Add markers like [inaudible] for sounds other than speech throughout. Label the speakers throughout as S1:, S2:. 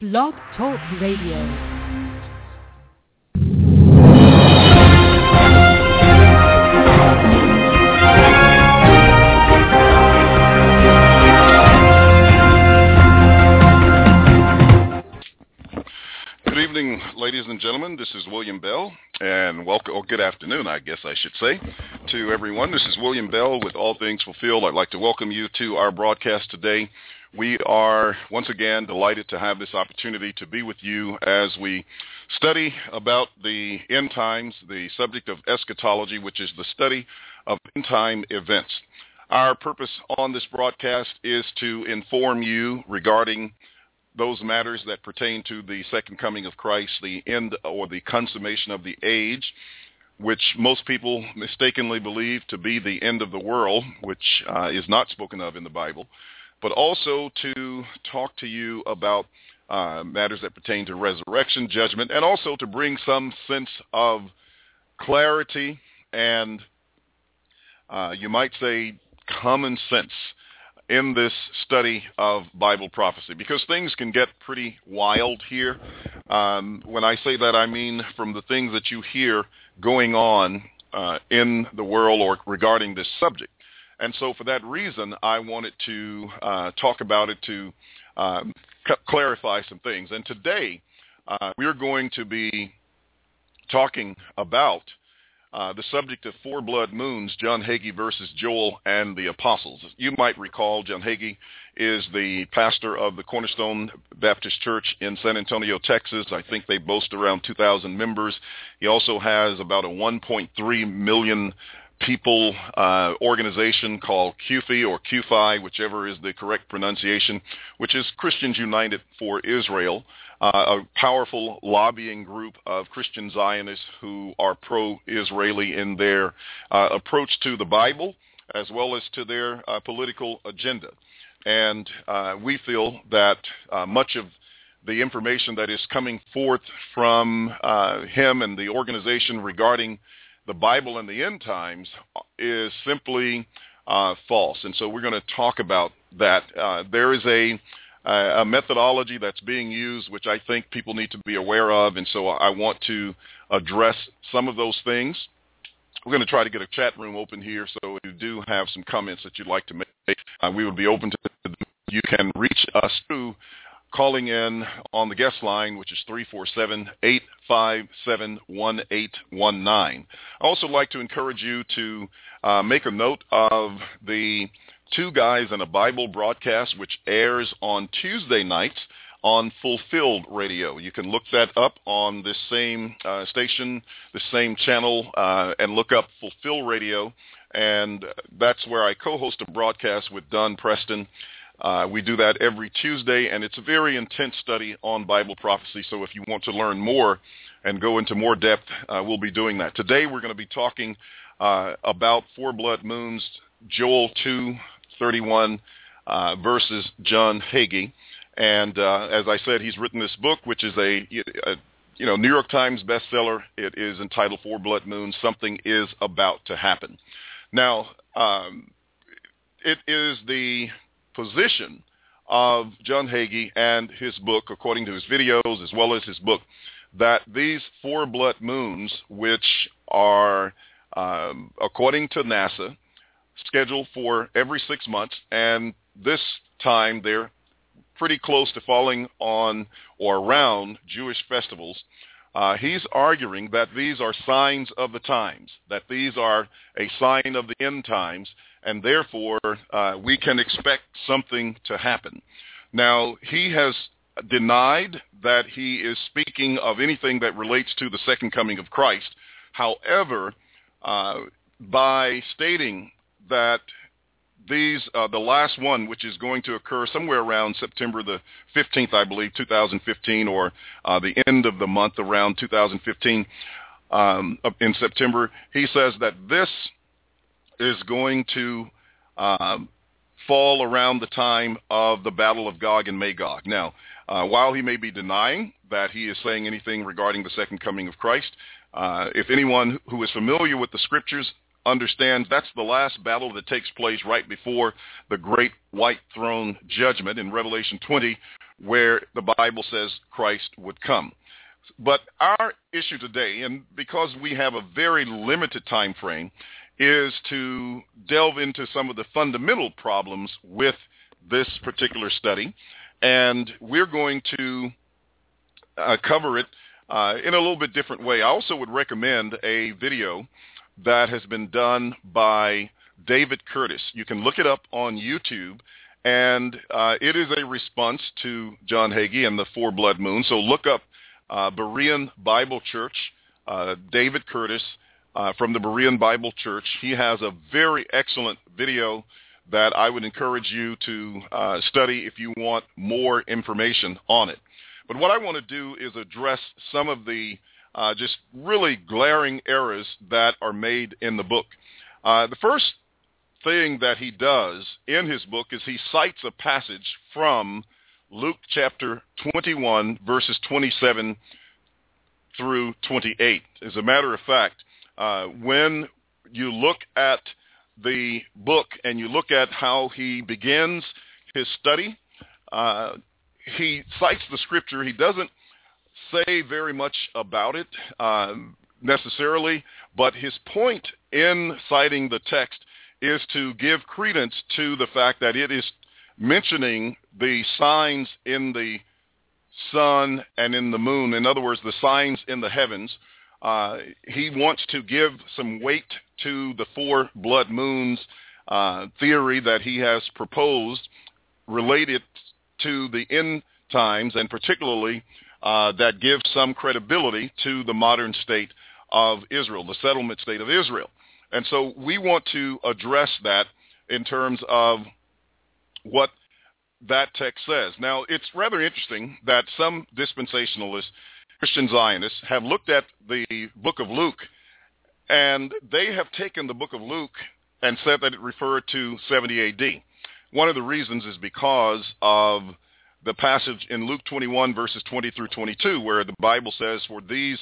S1: Blog Talk Radio.
S2: Good evening, ladies and gentlemen. This is William Bell, and welcome, or good afternoon, I guess I should say, to everyone. This is William Bell with All Things Fulfilled. I'd like to welcome you to our broadcast today. We are once again delighted to have this opportunity to be with you as we study about the end times, the subject of eschatology, which is the study of end time events. Our purpose on this broadcast is to inform you regarding those matters that pertain to the second coming of Christ, the end or the consummation of the age, which most people mistakenly believe to be the end of the world, which uh, is not spoken of in the Bible, but also to talk to you about uh, matters that pertain to resurrection, judgment, and also to bring some sense of clarity and uh, you might say common sense in this study of Bible prophecy because things can get pretty wild here. Um, when I say that, I mean from the things that you hear going on uh, in the world or regarding this subject. And so for that reason, I wanted to uh, talk about it to um, c- clarify some things. And today, uh, we're going to be talking about uh, the subject of four blood moons, John Hagee versus Joel and the Apostles. You might recall John Hagee is the pastor of the Cornerstone Baptist Church in San Antonio, Texas. I think they boast around 2,000 members. He also has about a 1.3 million people uh, organization called CUFI or CUFI, whichever is the correct pronunciation, which is Christians United for Israel, uh, a powerful lobbying group of Christian Zionists who are pro-Israeli in their uh, approach to the Bible as well as to their uh, political agenda. And uh, we feel that uh, much of the information that is coming forth from him and the organization regarding the Bible and the end times is simply uh, false. And so we're going to talk about that. Uh, there is a, a methodology that's being used, which I think people need to be aware of. And so I want to address some of those things. We're going to try to get a chat room open here. So if you do have some comments that you'd like to make, uh, we would be open to them. You can reach us through calling in on the guest line, which is 347-857-1819. I also like to encourage you to uh, make a note of the Two Guys and a Bible broadcast, which airs on Tuesday nights on Fulfilled Radio. You can look that up on this same uh, station, the same channel, uh, and look up Fulfill Radio. And that's where I co-host a broadcast with Don Preston. Uh, we do that every Tuesday, and it's a very intense study on Bible prophecy. So if you want to learn more and go into more depth, uh, we'll be doing that. Today we're going to be talking uh, about four blood moons, Joel 2:31 uh, versus John Hagee. And uh, as I said, he's written this book, which is a, a you know New York Times bestseller. It is entitled Four Blood Moons. Something is about to happen. Now, um, it is the position of John Hagee and his book, according to his videos as well as his book, that these four blood moons, which are, um, according to NASA, scheduled for every six months, and this time they're pretty close to falling on or around Jewish festivals. Uh, he's arguing that these are signs of the times, that these are a sign of the end times, and therefore uh, we can expect something to happen. Now, he has denied that he is speaking of anything that relates to the second coming of Christ. However, uh, by stating that these, uh, the last one, which is going to occur somewhere around September the 15th, I believe, 2015, or uh, the end of the month around 2015 um, in September, he says that this is going to um, fall around the time of the Battle of Gog and Magog. Now, uh, while he may be denying that he is saying anything regarding the second coming of Christ, uh, if anyone who is familiar with the scriptures understands that's the last battle that takes place right before the great white throne judgment in Revelation 20 where the Bible says Christ would come. But our issue today, and because we have a very limited time frame, is to delve into some of the fundamental problems with this particular study. And we're going to uh, cover it uh, in a little bit different way. I also would recommend a video that has been done by David Curtis. You can look it up on YouTube, and uh, it is a response to John Hagee and the Four Blood Moon. So look up uh, Berean Bible Church, uh, David Curtis uh, from the Berean Bible Church. He has a very excellent video that I would encourage you to uh, study if you want more information on it. But what I want to do is address some of the uh, just really glaring errors that are made in the book. Uh, the first thing that he does in his book is he cites a passage from Luke chapter 21, verses 27 through 28. As a matter of fact, uh, when you look at the book and you look at how he begins his study, uh, he cites the scripture. He doesn't say very much about it uh, necessarily, but his point in citing the text is to give credence to the fact that it is mentioning the signs in the sun and in the moon. In other words, the signs in the heavens. Uh, he wants to give some weight to the four blood moons uh, theory that he has proposed related to the end times and particularly uh, that gives some credibility to the modern state of Israel, the settlement state of Israel. And so we want to address that in terms of what that text says. Now, it's rather interesting that some dispensationalists, Christian Zionists, have looked at the book of Luke, and they have taken the book of Luke and said that it referred to 70 AD. One of the reasons is because of the passage in Luke 21, verses 20 through 22, where the Bible says, For these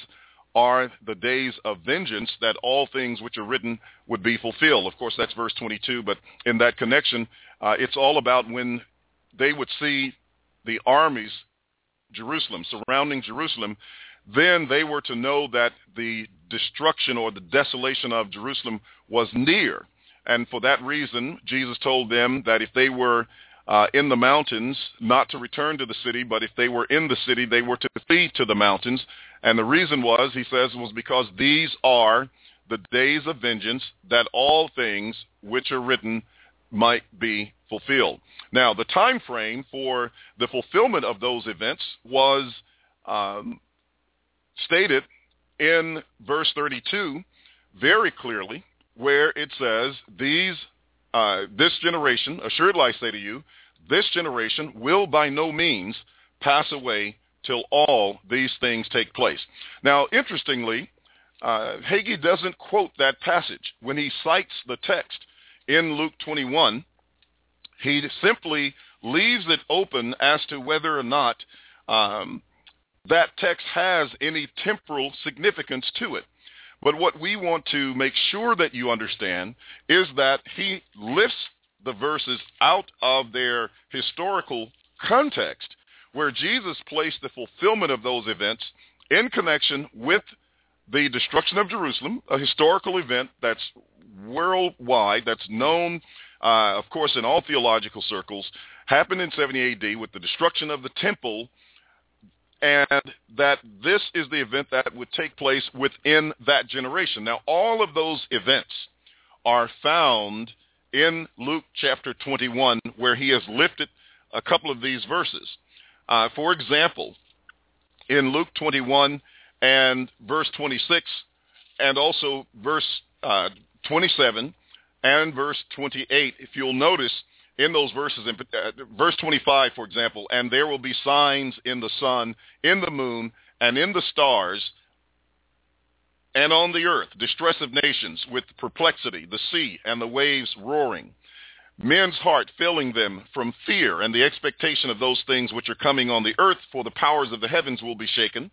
S2: are the days of vengeance that all things which are written would be fulfilled. Of course, that's verse 22, but in that connection, uh, it's all about when they would see the armies, Jerusalem, surrounding Jerusalem, then they were to know that the destruction or the desolation of Jerusalem was near. And for that reason, Jesus told them that if they were uh, in the mountains, not to return to the city, but if they were in the city, they were to flee to the mountains. And the reason was, he says, was because these are the days of vengeance, that all things which are written might be fulfilled. Now, the time frame for the fulfillment of those events was um, stated in verse 32 very clearly, where it says, "These, uh, this generation, assuredly I say to you, this generation will by no means pass away till all these things take place. Now, interestingly, uh, Hagee doesn't quote that passage. When he cites the text in Luke 21, he simply leaves it open as to whether or not um, that text has any temporal significance to it. But what we want to make sure that you understand is that he lifts the verses out of their historical context, where Jesus placed the fulfillment of those events in connection with the destruction of Jerusalem, a historical event that's worldwide, that's known, uh, of course, in all theological circles, happened in 70 AD with the destruction of the temple, and that this is the event that would take place within that generation. Now, all of those events are found in Luke chapter 21 where he has lifted a couple of these verses. Uh, for example, in Luke 21 and verse 26 and also verse uh, 27 and verse 28, if you'll notice in those verses, in, uh, verse 25, for example, and there will be signs in the sun, in the moon, and in the stars, and on the earth, distress of nations with perplexity, the sea and the waves roaring, men's heart filling them from fear and the expectation of those things which are coming on the earth, for the powers of the heavens will be shaken.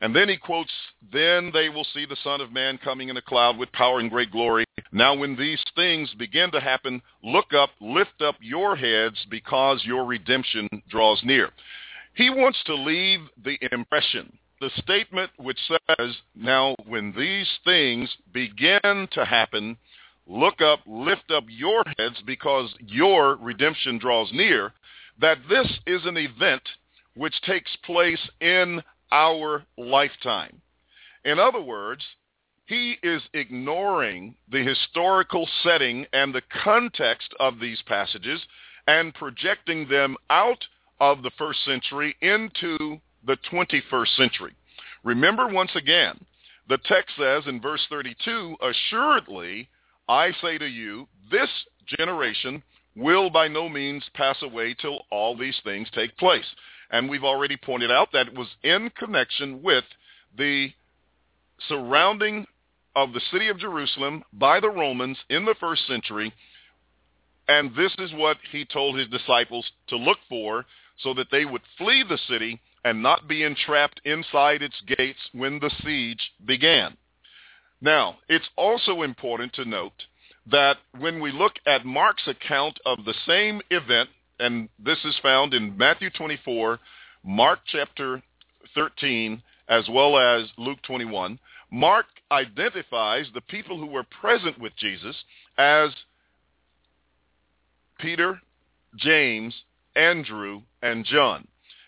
S2: And then he quotes, Then they will see the Son of Man coming in a cloud with power and great glory. Now when these things begin to happen, look up, lift up your heads, because your redemption draws near. He wants to leave the impression, the statement which says, now when these things begin to happen, look up, lift up your heads because your redemption draws near, that this is an event which takes place in our lifetime. In other words, he is ignoring the historical setting and the context of these passages and projecting them out of the first century into the 21st century. Remember once again, the text says in verse 32, Assuredly, I say to you, this generation will by no means pass away till all these things take place. And we've already pointed out that it was in connection with the surrounding of the city of Jerusalem by the Romans in the first century. And this is what he told his disciples to look for so that they would flee the city and not be entrapped inside its gates when the siege began. Now, it's also important to note that when we look at Mark's account of the same event, and this is found in Matthew 24, Mark chapter 13, as well as Luke 21, Mark identifies the people who were present with Jesus as Peter, James, Andrew, and John.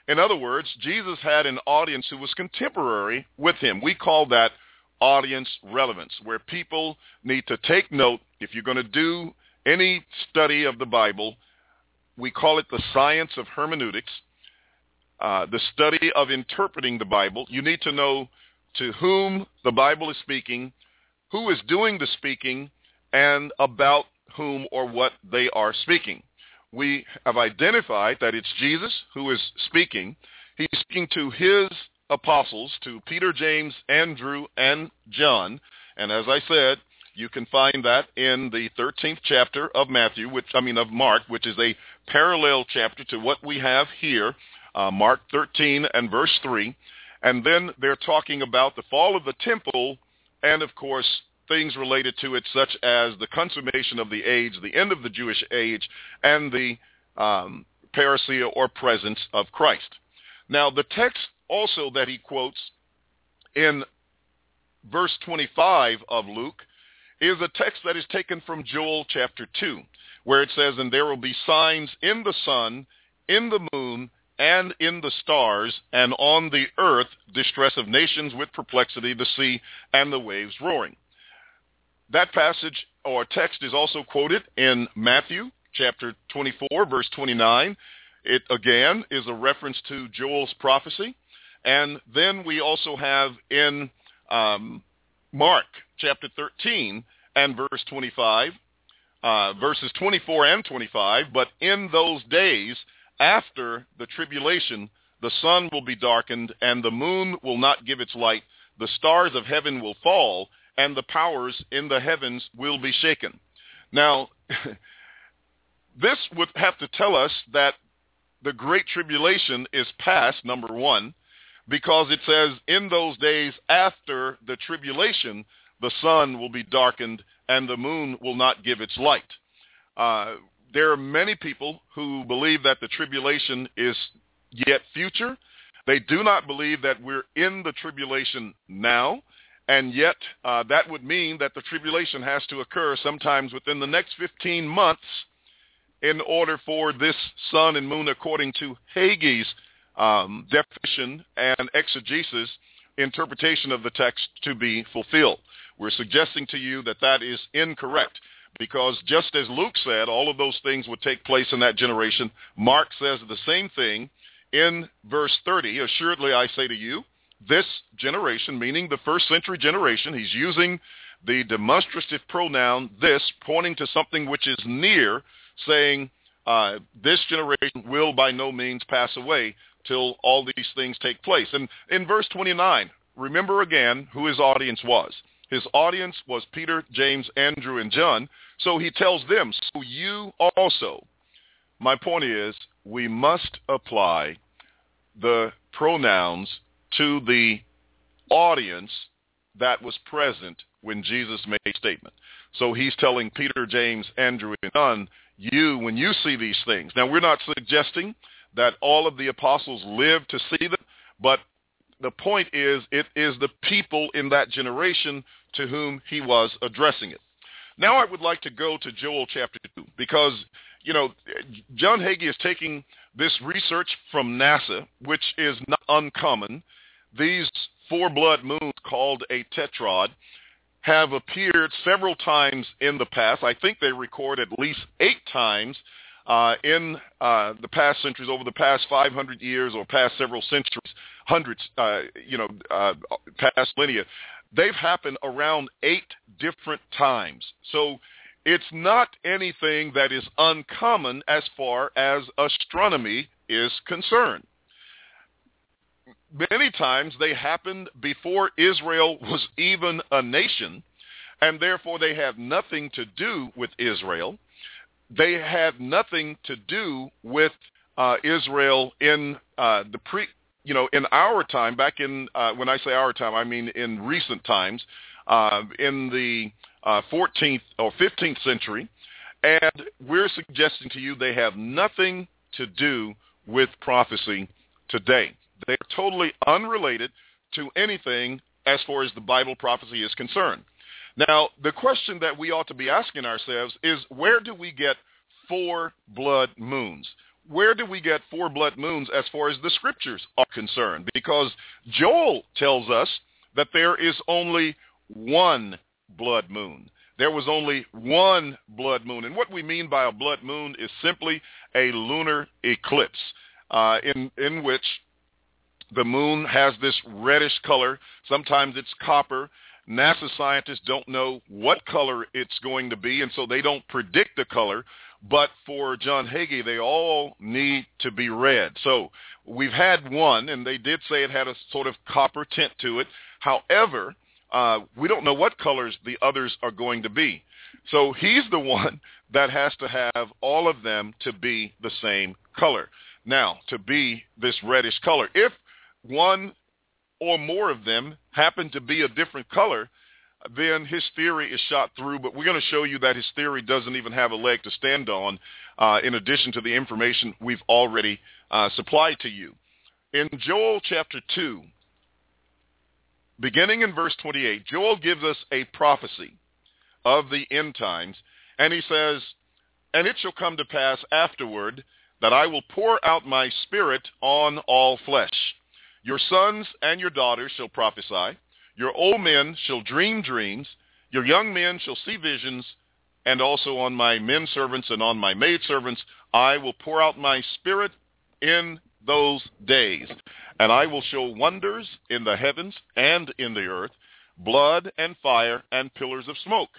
S2: In other words, Jesus had an audience who was contemporary with him. We call that audience relevance, where people need to take note. If you're going to do any study of the Bible, we call it the science of hermeneutics, uh, the study of interpreting the Bible. You need to know to whom the Bible is speaking, who is doing the speaking, and about whom or what they are speaking. We have identified that it's Jesus who is speaking. He's speaking to his apostles, to Peter, James, Andrew, and John. And as I said, you can find that in the 13th chapter of Matthew, which I mean of Mark, which is a parallel chapter to what we have here, uh, Mark 13 and verse 3. And then they're talking about the fall of the temple and, of course, things related to it, such as the consummation of the age, the end of the Jewish age, and the um, parousia or presence of Christ. Now, the text also that he quotes in verse 25 of Luke is a text that is taken from Joel chapter 2, where it says, And there will be signs in the sun, in the moon, and in the stars, and on the earth distress of nations with perplexity, the sea and the waves roaring. That passage or text is also quoted in Matthew chapter 24, verse 29. It again is a reference to Joel's prophecy. And then we also have in um, Mark chapter 13 and verse 25, uh, verses 24 and 25, but in those days after the tribulation, the sun will be darkened and the moon will not give its light. The stars of heaven will fall and the powers in the heavens will be shaken. Now, [laughs] this would have to tell us that the great tribulation is past, number one because it says, in those days after the tribulation, the sun will be darkened and the moon will not give its light. Uh, there are many people who believe that the tribulation is yet future. They do not believe that we're in the tribulation now, and yet uh, that would mean that the tribulation has to occur sometimes within the next 15 months in order for this sun and moon, according to Hagee's um, definition and exegesis interpretation of the text to be fulfilled. We're suggesting to you that that is incorrect because just as Luke said, all of those things would take place in that generation. Mark says the same thing in verse 30. Assuredly, I say to you, this generation, meaning the first century generation, he's using the demonstrative pronoun this, pointing to something which is near, saying, uh, this generation will by no means pass away till all these things take place. And in verse 29, remember again who his audience was. His audience was Peter, James, Andrew, and John. So he tells them, so you also. My point is, we must apply the pronouns to the audience that was present when Jesus made a statement. So he's telling Peter, James, Andrew, and John, you, when you see these things. Now, we're not suggesting that all of the apostles lived to see them, but the point is it is the people in that generation to whom he was addressing it. Now I would like to go to Joel chapter 2 because, you know, John Hagee is taking this research from NASA, which is not uncommon. These four blood moons called a tetrad have appeared several times in the past. I think they record at least eight times uh, in uh, the past centuries, over the past 500 years or past several centuries, hundreds, uh, you know, uh, past millennia. They've happened around eight different times. So it's not anything that is uncommon as far as astronomy is concerned. Many times they happened before Israel was even a nation, and therefore they have nothing to do with Israel. They had nothing to do with uh, Israel in uh, the pre, you know, in our time, back in, uh, when I say our time, I mean in recent times, uh, in the uh, 14th or 15th century, and we're suggesting to you they have nothing to do with prophecy today. They're totally unrelated to anything as far as the Bible prophecy is concerned. Now, the question that we ought to be asking ourselves is where do we get four blood moons? where do we get four blood moons as far as the scriptures are concerned? Because Joel tells us that there is only one blood moon. There was only one blood moon. And what we mean by a blood moon is simply a lunar eclipse uh, in, in which the moon has this reddish color. Sometimes it's copper. NASA scientists don't know what color it's going to be, and so they don't predict the color. But for John Hagee, they all need to be red. So we've had one, and they did say it had a sort of copper tint to it. However, uh, we don't know what colors the others are going to be. So he's the one [laughs] that has to have all of them to be the same color. Now, to be this reddish color. If one or more of them happen to be a different color, then his theory is shot through. But we're going to show you that his theory doesn't even have a leg to stand on, uh, in addition to the information we've already uh, supplied to you. In Joel chapter 2, beginning in verse 28, Joel gives us a prophecy of the end times, and he says, And it shall come to pass afterward that I will pour out my spirit on all flesh. Your sons and your daughters shall prophesy. Your old men shall dream dreams. Your young men shall see visions. And also on my men servants and on my maid servants I will pour out my spirit in those days. And I will show wonders in the heavens and in the earth, blood and fire and pillars of smoke.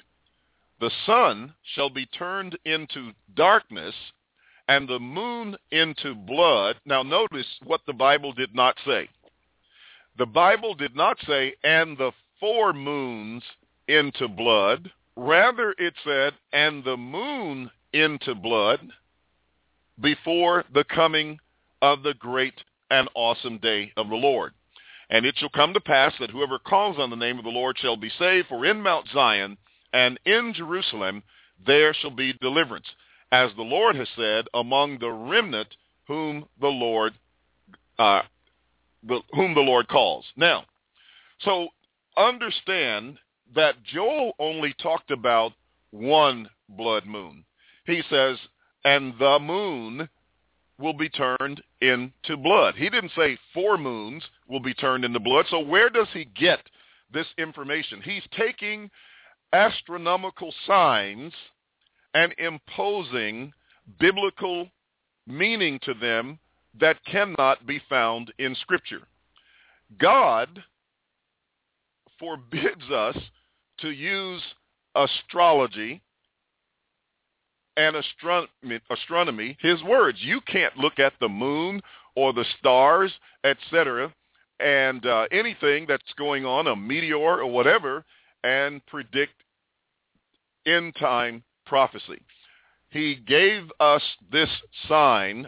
S2: The sun shall be turned into darkness and the moon into blood. Now notice what the Bible did not say. The Bible did not say, and the four moons into blood. Rather, it said, and the moon into blood before the coming of the great and awesome day of the Lord. And it shall come to pass that whoever calls on the name of the Lord shall be saved, for in Mount Zion and in Jerusalem there shall be deliverance, as the Lord has said, among the remnant whom the Lord uh, whom the Lord calls. Now, so understand that Joel only talked about one blood moon. He says, and the moon will be turned into blood. He didn't say four moons will be turned into blood. So where does he get this information? He's taking astronomical signs and imposing biblical meaning to them that cannot be found in Scripture. God forbids us to use astrology and astronomy, his words. You can't look at the moon or the stars, etc., and uh, anything that's going on, a meteor or whatever, and predict end time prophecy. He gave us this sign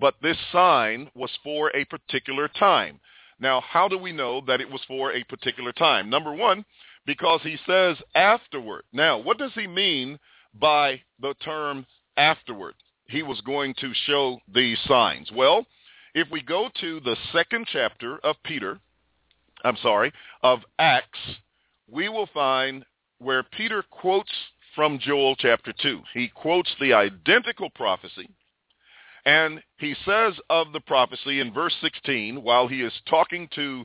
S2: but this sign was for a particular time. Now, how do we know that it was for a particular time? Number one, because he says afterward. Now, what does he mean by the term afterward? he was going to show these signs? Well, if we go to the second chapter of Peter, I'm sorry, of Acts, we will find where Peter quotes from Joel chapter 2. He quotes the identical prophecy, and he says of the prophecy in verse 16, while he is talking to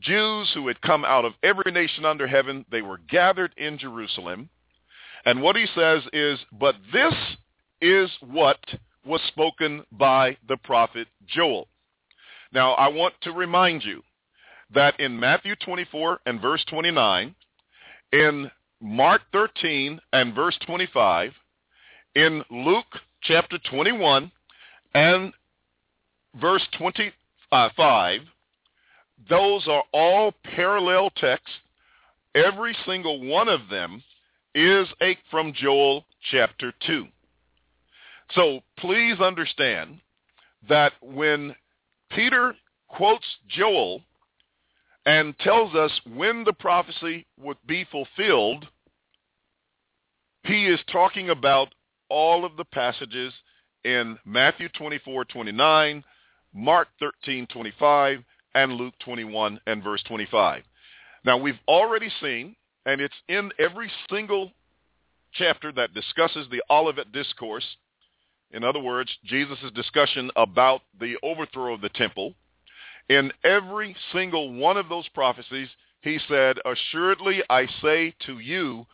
S2: Jews who had come out of every nation under heaven, they were gathered in Jerusalem. And what he says is, but this is what was spoken by the prophet Joel. Now, I want to remind you that in Matthew 24 and verse 29, in Mark 13 and verse 25, in Luke chapter 21 and verse 25, those are all parallel texts. Every single one of them is a, from Joel chapter 2. So please understand that when Peter quotes Joel and tells us when the prophecy would be fulfilled, he is talking about all of the passages in Matthew 24, 29, Mark 13, 25, and Luke 21 and verse 25. Now we've already seen, and it's in every single chapter that discusses the Olivet Discourse, in other words, Jesus' discussion about the overthrow of the temple, in every single one of those prophecies, he said, Assuredly I say to you,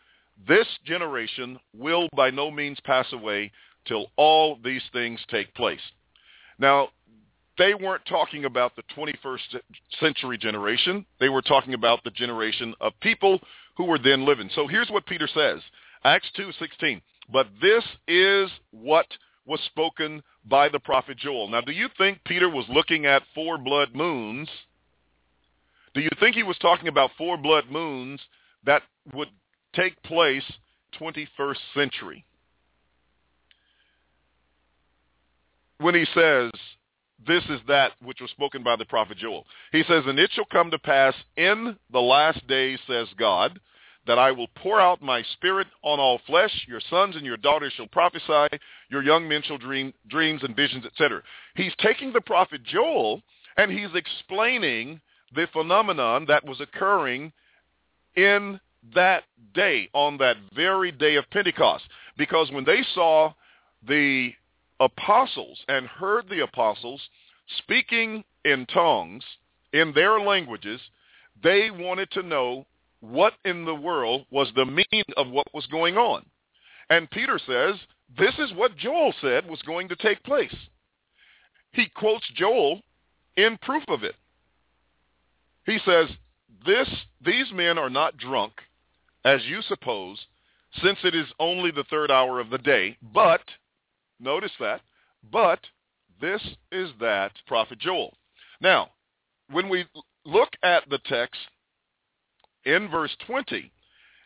S2: this generation will by no means pass away till all these things take place. Now, they weren't talking about the 21st century generation. They were talking about the generation of people who were then living. So here's what Peter says. Acts 2:16. But this is what was spoken by the prophet Joel. Now, do you think Peter was looking at four blood moons? Do you think he was talking about four blood moons that would take place 21st century? When he says, this is that which was spoken by the prophet Joel. He says, and it shall come to pass in the last days, says God, that I will pour out my spirit on all flesh. Your sons and your daughters shall prophesy. Your young men shall dream dreams and visions, etc. He's taking the prophet Joel and he's explaining the phenomenon that was occurring in that day, on that very day of Pentecost. Because when they saw the apostles and heard the apostles speaking in tongues in their languages, they wanted to know what in the world was the meaning of what was going on. And Peter says, this is what Joel said was going to take place. He quotes Joel in proof of it. He says, this, these men are not drunk, as you suppose, since it is only the third hour of the day, but, notice that, but this is that prophet Joel. Now, when we look at the text in verse 20,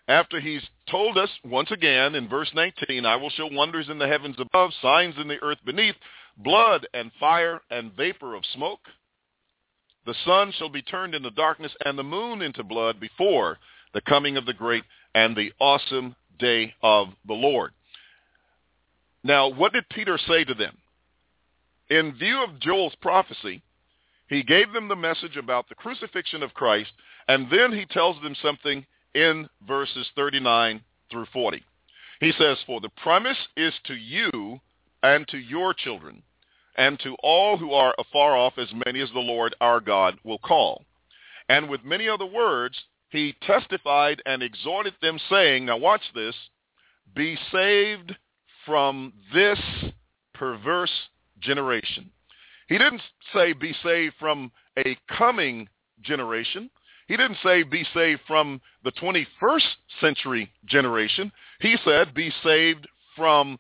S2: after he's told us once again in verse 19, I will show wonders in the heavens above, signs in the earth beneath, blood and fire and vapor of smoke. The sun shall be turned into darkness and the moon into blood before the coming of the great and the awesome day of the Lord. Now, what did Peter say to them? In view of Joel's prophecy, he gave them the message about the crucifixion of Christ, and then he tells them something in verses 39 through 40. He says, For the promise is to you and to your children, and to all who are afar off, as many as the Lord our God will call. And with many other words, he testified and exhorted them, saying, Now watch this, be saved from this perverse generation. He didn't say be saved from a coming generation. He didn't say be saved from the 21st century generation. He said be saved from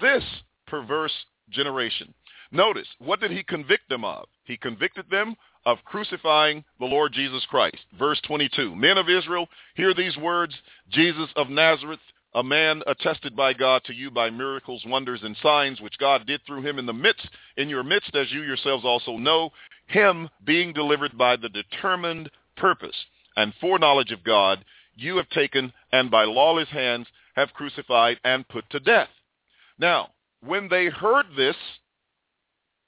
S2: this perverse generation. Notice, what did he convict them of? He convicted them of crucifying the Lord Jesus Christ. Verse 22, Men of Israel, hear these words, Jesus of Nazareth, a man attested by God to you by miracles, wonders, and signs, which God did through him in the midst, in your midst, as you yourselves also know, him being delivered by the determined purpose and foreknowledge of God, you have taken and by lawless hands have crucified and put to death. Now, when they heard this,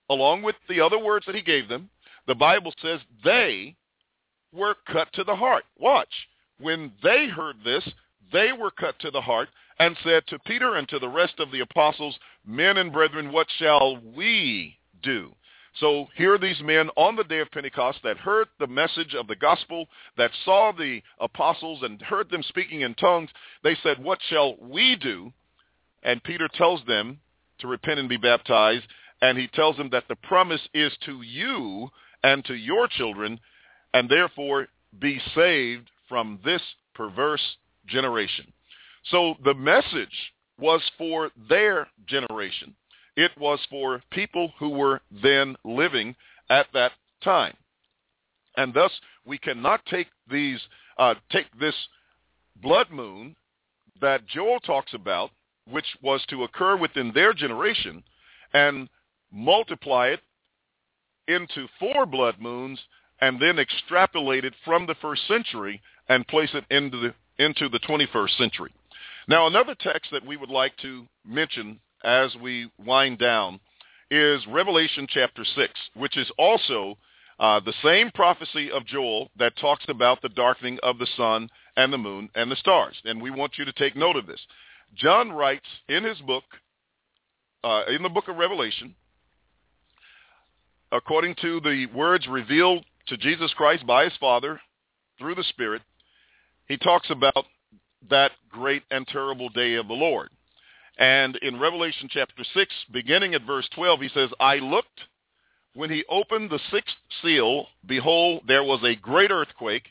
S2: along with the other words that he gave them, the Bible says they were cut to the heart. Watch. When they heard this, they were cut to the heart and said to Peter and to the rest of the apostles, Men and brethren, what shall we do? So here are these men on the day of Pentecost that heard the message of the gospel, that saw the apostles and heard them speaking in tongues. They said, what shall we do? And Peter tells them to repent and be baptized. And he tells them that the promise is to you and to your children, and therefore be saved from this perverse generation. So the message was for their generation. It was for people who were then living at that time. And thus, we cannot take these, uh, take this blood moon that Joel talks about, which was to occur within their generation, and multiply it into four blood moons and then extrapolate it from the first century and place it into the, into the 21st century. Now, another text that we would like to mention as we wind down is Revelation chapter 6, which is also uh, the same prophecy of Joel that talks about the darkening of the sun and the moon and the stars. And we want you to take note of this. John writes in his book, uh, in the book of Revelation, according to the words revealed to Jesus Christ by his Father through the Spirit, he talks about that great and terrible day of the Lord. And in Revelation chapter 6, beginning at verse 12, he says, I looked when he opened the sixth seal, behold, there was a great earthquake,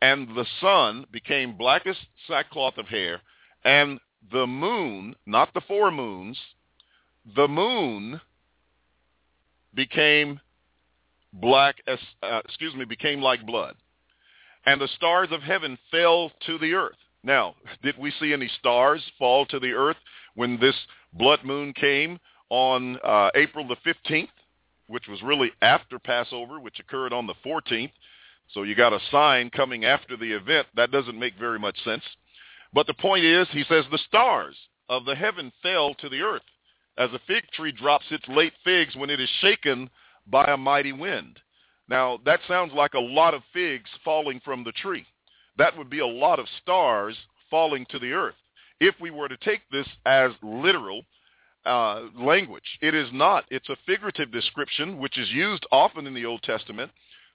S2: and the sun became black as sackcloth of hair, and the moon, not the four moons, the moon became black as uh, excuse me became like blood and the stars of heaven fell to the earth. Now did we see any stars fall to the earth when this blood moon came on uh, april the 15th which was really after passover which occurred on the 14th so you got a sign coming after the event. That doesn't make very much sense. But the point is he says the stars of the heaven fell to the earth as a fig tree drops its late figs when it is shaken by a mighty wind. Now, that sounds like a lot of figs falling from the tree. That would be a lot of stars falling to the earth. If we were to take this as literal uh, language, it is not. It's a figurative description, which is used often in the Old Testament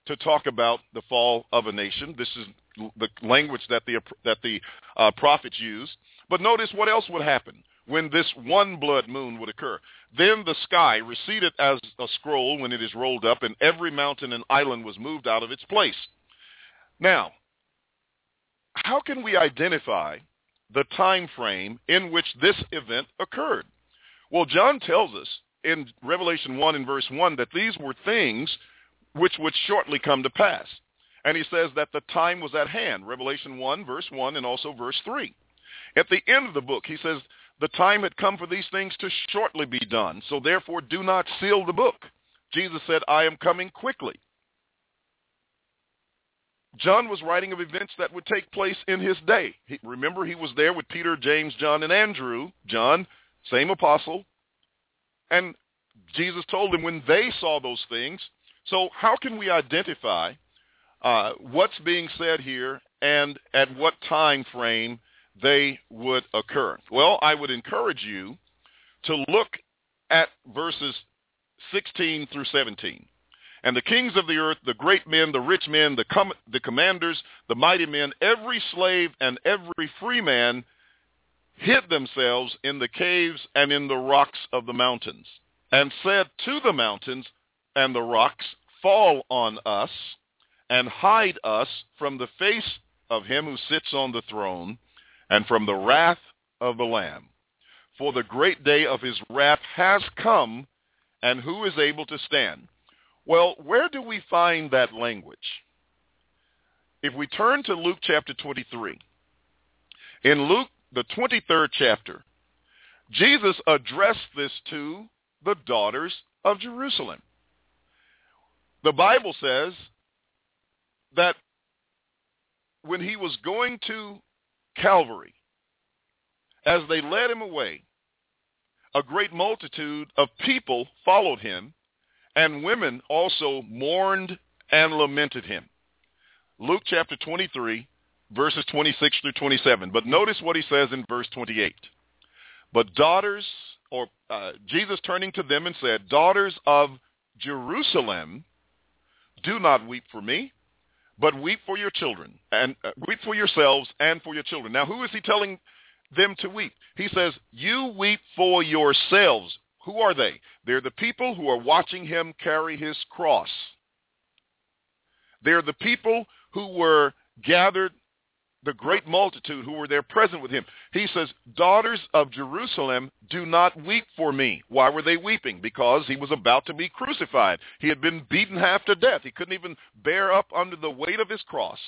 S2: to talk about the fall of a nation. This is the language that the that the uh, prophets used. But notice what else would happen when this one blood moon would occur. Then the sky receded as a scroll when it is rolled up, and every mountain and island was moved out of its place. Now, how can we identify the time frame in which this event occurred? Well, John tells us in Revelation 1 and verse 1 that these were things which would shortly come to pass. And he says that the time was at hand, Revelation 1, verse 1, and also verse 3. At the end of the book, he says the time had come for these things to shortly be done. So therefore do not seal the book. Jesus said, I am coming quickly. John was writing of events that would take place in his day. He, remember, he was there with Peter, James, John, and Andrew. John, same apostle. And Jesus told him when they saw those things. So how can we identify uh, what's being said here and at what time frame they would occur. Well, I would encourage you to look at verses 16 through 17. And the kings of the earth, the great men, the rich men, the, com- the commanders, the mighty men, every slave and every free man hid themselves in the caves and in the rocks of the mountains, and said to the mountains and the rocks, Fall on us, and hide us from the face of him who sits on the throne, and from the wrath of the Lamb. For the great day of his wrath has come, and who is able to stand? Well, where do we find that language? If we turn to Luke chapter 23, in Luke, the 23rd chapter, Jesus addressed this to the daughters of Jerusalem. The Bible says that when he was going to Calvary, as they led him away, a great multitude of people followed him, and women also mourned and lamented him. Luke chapter 23, verses 26 through 27. But notice what he says in verse 28. But daughters, or uh, Jesus turning to them and said, Daughters of Jerusalem, do not weep for me, but weep for your children, and uh, weep for yourselves and for your children. Now, who is he telling them to weep? He says, you weep for yourselves. Who are they? They're the people who are watching him carry his cross. They're the people who were gathered the great multitude who were there present with him. He says, daughters of Jerusalem, do not weep for me. Why were they weeping? Because he was about to be crucified. He had been beaten half to death. He couldn't even bear up under the weight of his cross.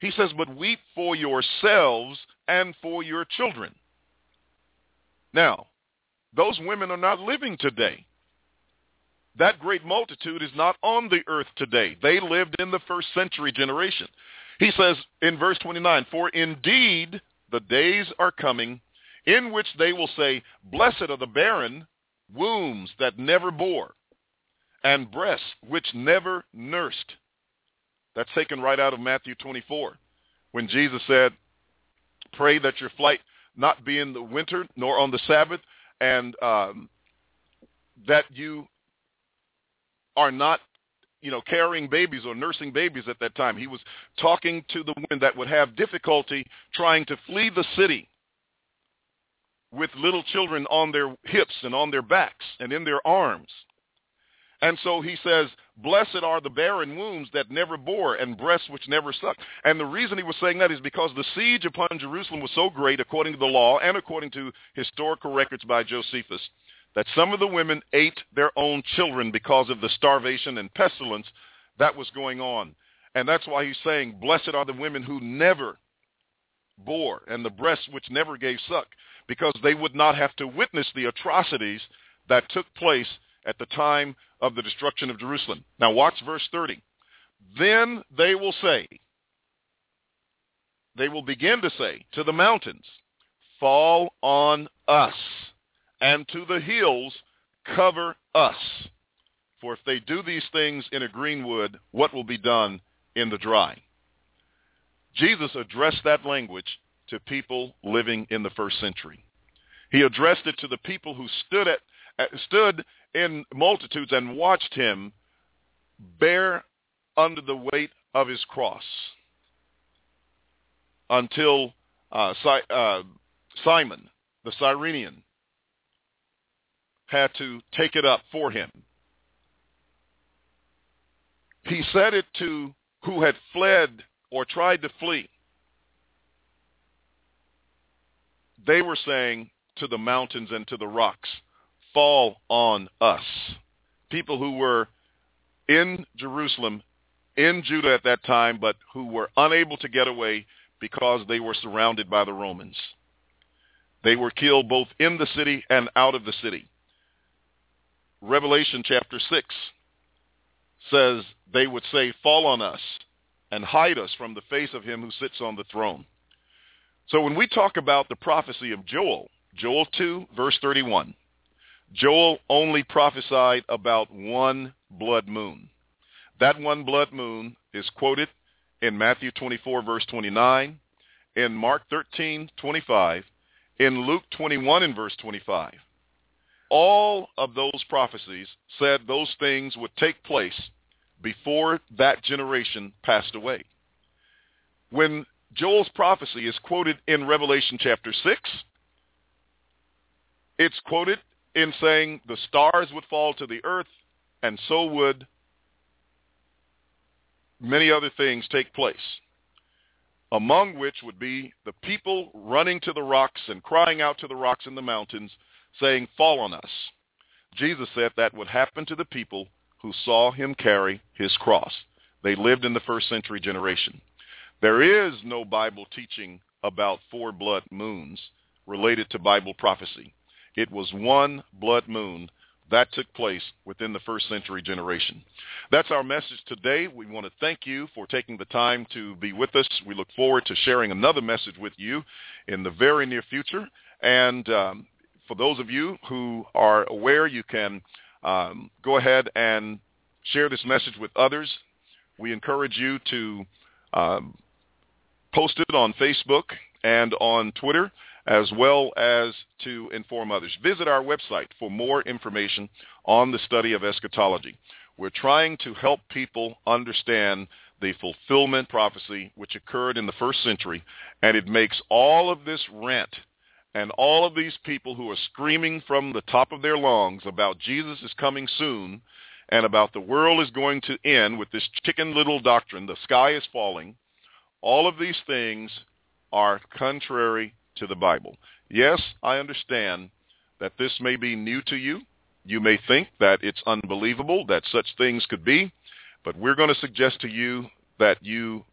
S2: He says, but weep for yourselves and for your children. Now, those women are not living today. That great multitude is not on the earth today. They lived in the first century generation. He says in verse 29, For indeed the days are coming in which they will say, Blessed are the barren wombs that never bore, and breasts which never nursed. That's taken right out of Matthew 24, when Jesus said, Pray that your flight not be in the winter nor on the Sabbath, and um, that you are not you know, carrying babies or nursing babies at that time. He was talking to the women that would have difficulty trying to flee the city with little children on their hips and on their backs and in their arms. And so he says, blessed are the barren wombs that never bore and breasts which never sucked. And the reason he was saying that is because the siege upon Jerusalem was so great according to the law and according to historical records by Josephus that some of the women ate their own children because of the starvation and pestilence that was going on. And that's why he's saying, blessed are the women who never bore and the breasts which never gave suck, because they would not have to witness the atrocities that took place at the time of the destruction of Jerusalem. Now watch verse 30. Then they will say, they will begin to say to the mountains, fall on us and to the hills, cover us. For if they do these things in a green wood, what will be done in the dry? Jesus addressed that language to people living in the first century. He addressed it to the people who stood at stood in multitudes and watched him bear under the weight of his cross until uh, uh, Simon, the Cyrenian, had to take it up for him. He said it to who had fled or tried to flee. They were saying to the mountains and to the rocks, fall on us. People who were in Jerusalem, in Judah at that time, but who were unable to get away because they were surrounded by the Romans. They were killed both in the city and out of the city. Revelation chapter 6 says they would say, fall on us and hide us from the face of him who sits on the throne. So when we talk about the prophecy of Joel, Joel 2, verse 31, Joel only prophesied about one blood moon. That one blood moon is quoted in Matthew 24, verse 29, in Mark 13, 25, in Luke 21 and verse 25 all of those prophecies said those things would take place before that generation passed away. When Joel's prophecy is quoted in Revelation chapter 6, it's quoted in saying the stars would fall to the earth and so would many other things take place, among which would be the people running to the rocks and crying out to the rocks in the mountains, saying, fall on us. Jesus said that would happen to the people who saw him carry his cross. They lived in the first century generation. There is no Bible teaching about four blood moons related to Bible prophecy. It was one blood moon that took place within the first century generation. That's our message today. We want to thank you for taking the time to be with us. We look forward to sharing another message with you in the very near future. And um, for those of you who are aware, you can um, go ahead and share this message with others. We encourage you to um, post it on Facebook and on Twitter, as well as to inform others. Visit our website for more information on the study of eschatology. We're trying to help people understand the fulfillment prophecy which occurred in the first century, and it makes all of this rent and all of these people who are screaming from the top of their lungs about Jesus is coming soon and about the world is going to end with this chicken little doctrine, the sky is falling, all of these things are contrary to the Bible. Yes, I understand that this may be new to you. You may think that it's unbelievable that such things could be, but we're going to suggest to you that you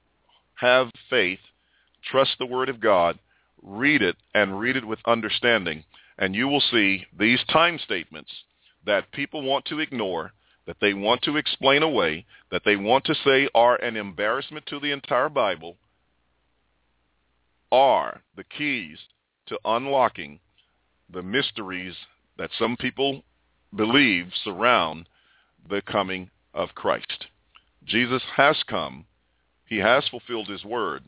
S2: have faith, trust the Word of God, read it, and read it with understanding, and you will see these time statements that people want to ignore, that they want to explain away, that they want to say are an embarrassment to the entire Bible, are the keys to unlocking the mysteries that some people believe surround the coming of Christ. Jesus has come. He has fulfilled his word.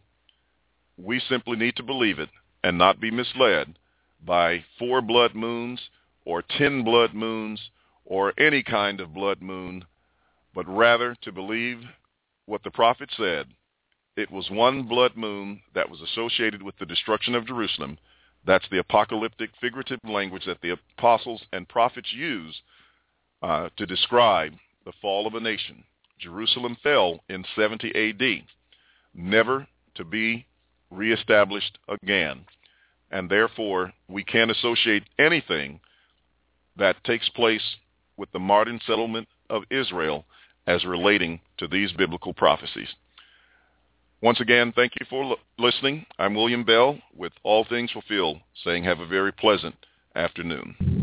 S2: We simply need to believe it and not be misled by four blood moons or ten blood moons or any kind of blood moon, but rather to believe what the prophet said. It was one blood moon that was associated with the destruction of Jerusalem. That's the apocalyptic figurative language that the apostles and prophets use uh, to describe the fall of a nation. Jerusalem fell in 70 AD, never to be reestablished again. And therefore, we can't associate anything that takes place with the modern settlement of Israel as relating to these biblical prophecies. Once again, thank you for listening. I'm William Bell with All Things Fulfilled, saying have a very pleasant afternoon.